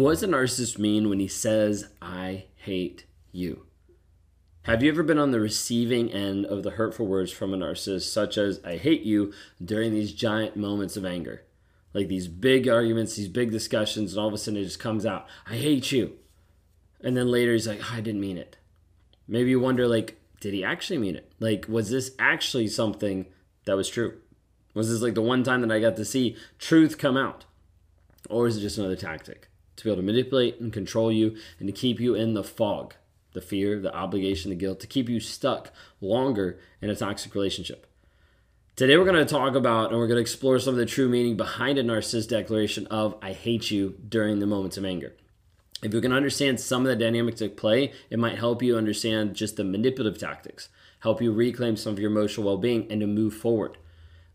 what does a narcissist mean when he says, I hate you? Have you ever been on the receiving end of the hurtful words from a narcissist, such as, I hate you, during these giant moments of anger? Like these big arguments, these big discussions, and all of a sudden it just comes out, I hate you. And then later he's like, oh, I didn't mean it. Maybe you wonder, like, did he actually mean it? Like, was this actually something that was true? Was this like the one time that I got to see truth come out? Or is it just another tactic to be able to manipulate and control you and to keep you in the fog? the fear, the obligation, the guilt to keep you stuck longer in a toxic relationship. Today, we're going to talk about and we're going to explore some of the true meaning behind a narcissist declaration of I hate you during the moments of anger. If you can understand some of the dynamics at play, it might help you understand just the manipulative tactics, help you reclaim some of your emotional well being, and to move forward.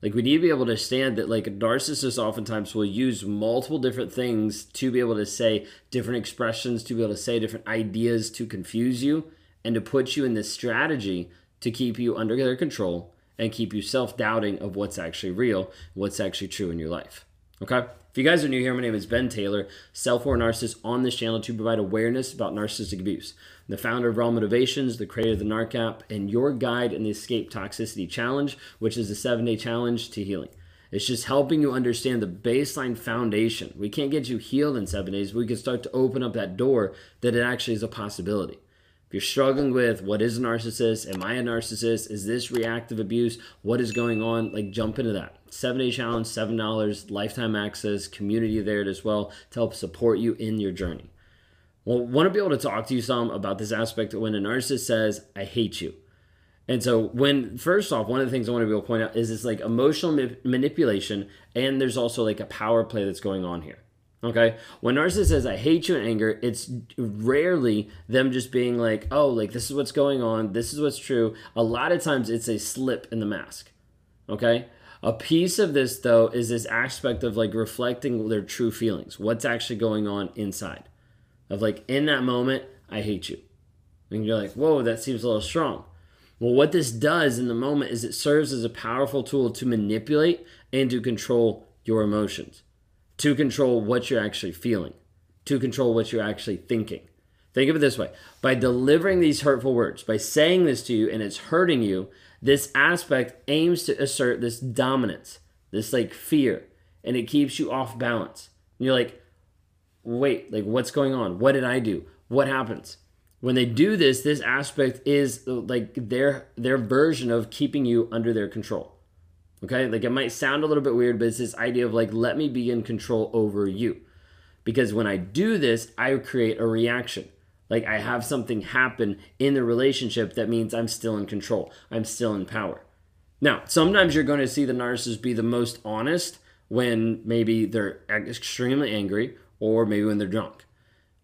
Like we need to be able to understand that like narcissists oftentimes will use multiple different things to be able to say different expressions, to be able to say different ideas to confuse you and to put you in this strategy to keep you under their control and keep you self-doubting of what's actually real, what's actually true in your life. Okay? If you guys are new here, my name is Ben Taylor, self-aware narcissist on this channel to provide awareness about narcissistic abuse. I'm the founder of Raw Motivations, the creator of the NARC app, and your guide in the Escape Toxicity Challenge, which is a seven-day challenge to healing. It's just helping you understand the baseline foundation. We can't get you healed in seven days, we can start to open up that door that it actually is a possibility. If you're struggling with what is a narcissist, am I a narcissist? Is this reactive abuse? What is going on? Like jump into that. Seven day challenge, seven dollars, lifetime access, community there as well to help support you in your journey. Well, want to be able to talk to you some about this aspect when a narcissist says, I hate you. And so, when first off, one of the things I want to be able to point out is this like emotional ma- manipulation, and there's also like a power play that's going on here. Okay. When narcissist says, I hate you in anger, it's rarely them just being like, oh, like this is what's going on. This is what's true. A lot of times it's a slip in the mask. Okay. A piece of this, though, is this aspect of like reflecting their true feelings, what's actually going on inside. Of like, in that moment, I hate you. And you're like, whoa, that seems a little strong. Well, what this does in the moment is it serves as a powerful tool to manipulate and to control your emotions to control what you're actually feeling, to control what you're actually thinking. Think of it this way by delivering these hurtful words, by saying this to you and it's hurting you, this aspect aims to assert this dominance, this like fear, and it keeps you off balance. And you're like, wait, like what's going on? What did I do? What happens? When they do this, this aspect is like their their version of keeping you under their control. Okay, like it might sound a little bit weird, but it's this idea of like, let me be in control over you. Because when I do this, I create a reaction. Like I have something happen in the relationship that means I'm still in control, I'm still in power. Now, sometimes you're going to see the narcissist be the most honest when maybe they're extremely angry or maybe when they're drunk.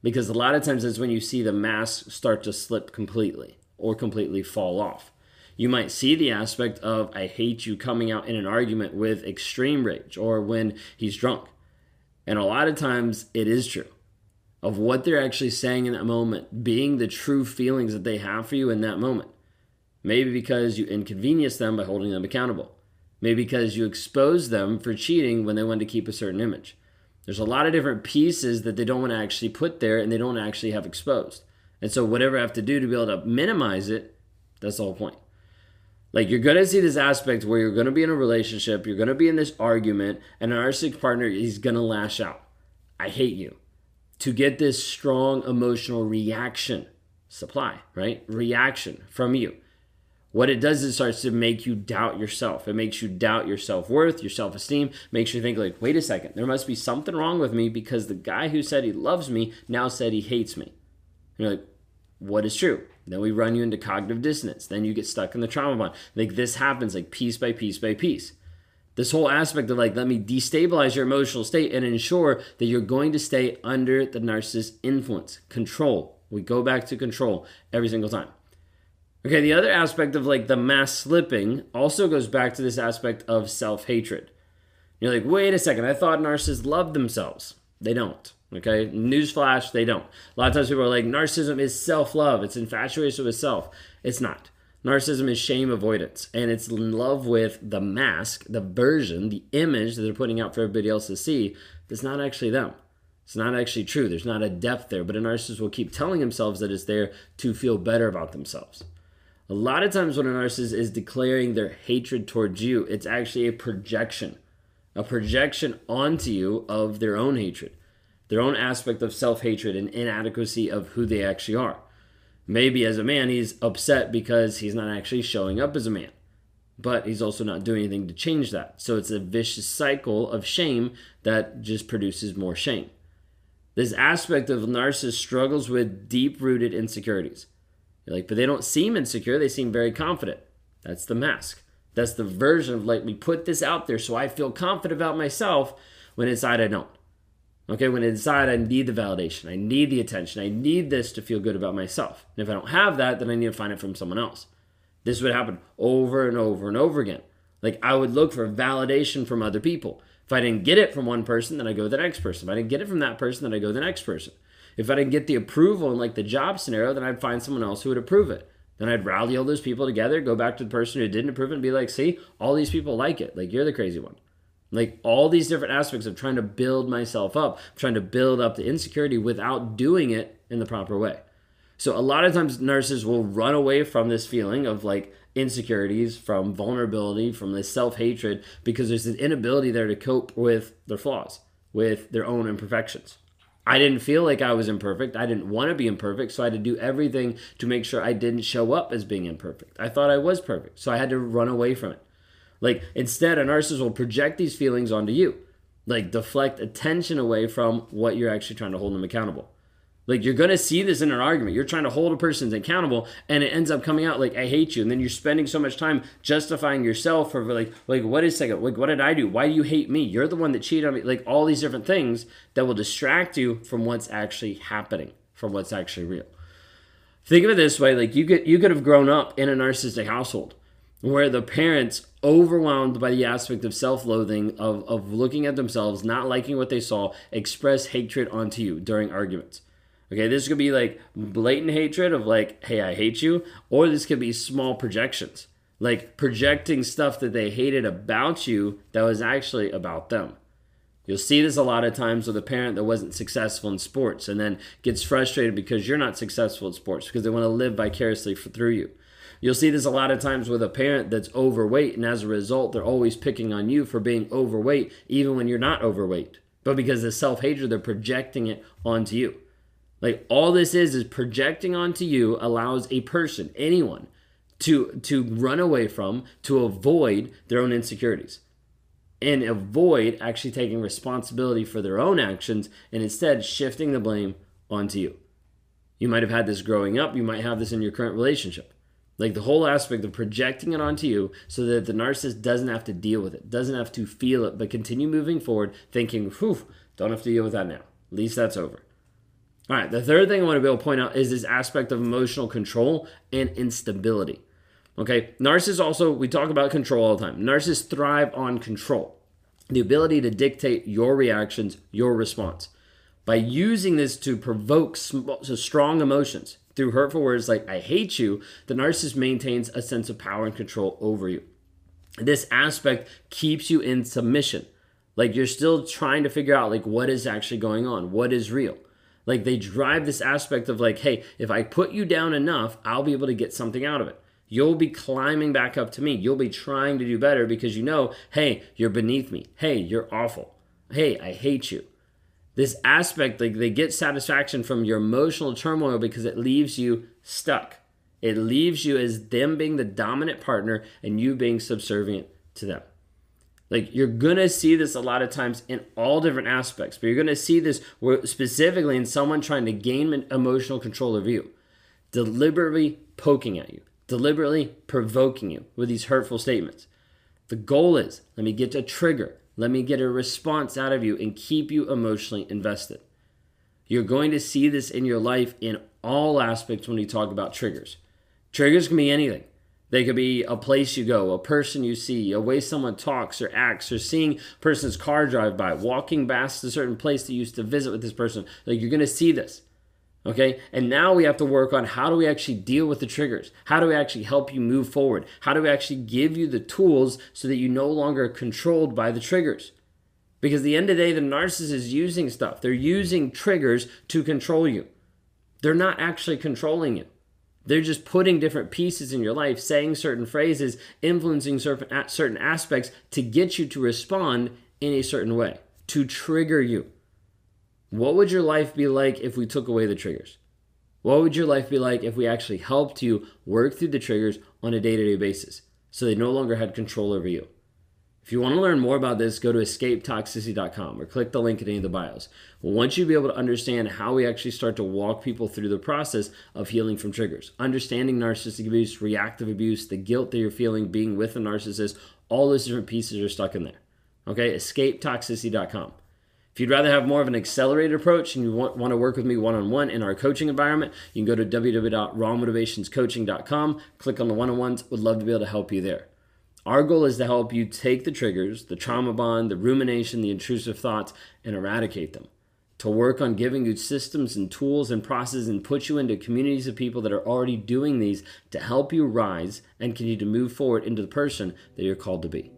Because a lot of times that's when you see the mask start to slip completely or completely fall off you might see the aspect of I hate you coming out in an argument with extreme rage or when he's drunk. And a lot of times it is true of what they're actually saying in that moment, being the true feelings that they have for you in that moment. Maybe because you inconvenience them by holding them accountable. Maybe because you expose them for cheating when they want to keep a certain image. There's a lot of different pieces that they don't want to actually put there and they don't actually have exposed. And so, whatever I have to do to be able to minimize it, that's the whole point. Like you're gonna see this aspect where you're gonna be in a relationship, you're gonna be in this argument, and an narcissistic partner is gonna lash out. I hate you. To get this strong emotional reaction, supply, right? Reaction from you. What it does is it starts to make you doubt yourself. It makes you doubt your self worth, your self esteem, makes you think, like, wait a second, there must be something wrong with me because the guy who said he loves me now said he hates me. And you're like, what is true? Then we run you into cognitive dissonance. Then you get stuck in the trauma bond. Like this happens like piece by piece by piece. This whole aspect of like, let me destabilize your emotional state and ensure that you're going to stay under the narcissist influence, control. We go back to control every single time. Okay, the other aspect of like the mass slipping also goes back to this aspect of self hatred. You're like, wait a second, I thought narcissists love themselves. They don't. Okay, newsflash, they don't. A lot of times people are like, narcissism is self love, it's infatuation with self. It's not. Narcissism is shame avoidance, and it's in love with the mask, the version, the image that they're putting out for everybody else to see that's not actually them. It's not actually true. There's not a depth there, but a narcissist will keep telling themselves that it's there to feel better about themselves. A lot of times, when a narcissist is declaring their hatred towards you, it's actually a projection, a projection onto you of their own hatred, their own aspect of self hatred and inadequacy of who they actually are. Maybe as a man, he's upset because he's not actually showing up as a man, but he's also not doing anything to change that. So it's a vicious cycle of shame that just produces more shame. This aspect of narcissist struggles with deep rooted insecurities. You're like, but they don't seem insecure, they seem very confident. That's the mask. That's the version of like, we put this out there so I feel confident about myself when inside I don't. Okay, when inside I need the validation, I need the attention, I need this to feel good about myself. And if I don't have that, then I need to find it from someone else. This would happen over and over and over again. Like I would look for validation from other people. If I didn't get it from one person, then I go to the next person. If I didn't get it from that person, then I go to the next person. If I didn't get the approval in like the job scenario, then I'd find someone else who would approve it. Then I'd rally all those people together, go back to the person who didn't approve it, and be like, see, all these people like it. Like you're the crazy one. Like all these different aspects of trying to build myself up, trying to build up the insecurity without doing it in the proper way. So a lot of times nurses will run away from this feeling of like insecurities, from vulnerability, from this self hatred, because there's an inability there to cope with their flaws, with their own imperfections. I didn't feel like I was imperfect. I didn't want to be imperfect, so I had to do everything to make sure I didn't show up as being imperfect. I thought I was perfect, so I had to run away from it. Like instead, a narcissist will project these feelings onto you, like deflect attention away from what you're actually trying to hold them accountable. Like you're gonna see this in an argument. You're trying to hold a person accountable, and it ends up coming out like I hate you, and then you're spending so much time justifying yourself for like like what is second? Like what did I do? Why do you hate me? You're the one that cheated on me. Like all these different things that will distract you from what's actually happening, from what's actually real. Think of it this way: like you could you could have grown up in a narcissistic household where the parents overwhelmed by the aspect of self-loathing of, of looking at themselves not liking what they saw express hatred onto you during arguments Okay, this could be like blatant hatred of like, hey, I hate you, or this could be small projections, like projecting stuff that they hated about you that was actually about them. You'll see this a lot of times with a parent that wasn't successful in sports and then gets frustrated because you're not successful in sports because they want to live vicariously for, through you. You'll see this a lot of times with a parent that's overweight, and as a result, they're always picking on you for being overweight, even when you're not overweight. But because of self hatred, they're projecting it onto you. Like all this is is projecting onto you allows a person, anyone, to to run away from, to avoid their own insecurities. And avoid actually taking responsibility for their own actions and instead shifting the blame onto you. You might have had this growing up, you might have this in your current relationship. Like the whole aspect of projecting it onto you so that the narcissist doesn't have to deal with it, doesn't have to feel it, but continue moving forward thinking, whew, don't have to deal with that now. At least that's over. All right, the third thing I want to be able to point out is this aspect of emotional control and instability. Okay, narcissists also, we talk about control all the time. Narcissists thrive on control, the ability to dictate your reactions, your response. By using this to provoke strong emotions through hurtful words like, I hate you, the narcissist maintains a sense of power and control over you. This aspect keeps you in submission. Like you're still trying to figure out like what is actually going on, what is real. Like they drive this aspect of like, hey, if I put you down enough, I'll be able to get something out of it. You'll be climbing back up to me. You'll be trying to do better because you know, hey, you're beneath me. Hey, you're awful. Hey, I hate you. This aspect, like they get satisfaction from your emotional turmoil because it leaves you stuck. It leaves you as them being the dominant partner and you being subservient to them. Like you're gonna see this a lot of times in all different aspects, but you're gonna see this specifically in someone trying to gain emotional control of you, deliberately poking at you, deliberately provoking you with these hurtful statements. The goal is let me get a trigger, let me get a response out of you and keep you emotionally invested. You're going to see this in your life in all aspects when you talk about triggers. Triggers can be anything. They could be a place you go, a person you see, a way someone talks or acts, or seeing a person's car drive by, walking past a certain place that you used to visit with this person. Like you're gonna see this. Okay, and now we have to work on how do we actually deal with the triggers? How do we actually help you move forward? How do we actually give you the tools so that you no longer are controlled by the triggers? Because the end of the day, the narcissist is using stuff. They're using triggers to control you. They're not actually controlling you. They're just putting different pieces in your life, saying certain phrases, influencing certain, certain aspects to get you to respond in a certain way, to trigger you. What would your life be like if we took away the triggers? What would your life be like if we actually helped you work through the triggers on a day to day basis so they no longer had control over you? If you want to learn more about this, go to escapetoxicity.com or click the link in any of the bios. Once you be able to understand how we actually start to walk people through the process of healing from triggers, understanding narcissistic abuse, reactive abuse, the guilt that you're feeling being with a narcissist, all those different pieces are stuck in there. Okay, escapetoxicity.com. If you'd rather have more of an accelerated approach and you want, want to work with me one on one in our coaching environment, you can go to www.rawmotivationscoaching.com, click on the one on ones. Would love to be able to help you there. Our goal is to help you take the triggers, the trauma bond, the rumination, the intrusive thoughts, and eradicate them. To work on giving you systems and tools and processes and put you into communities of people that are already doing these to help you rise and continue to move forward into the person that you're called to be.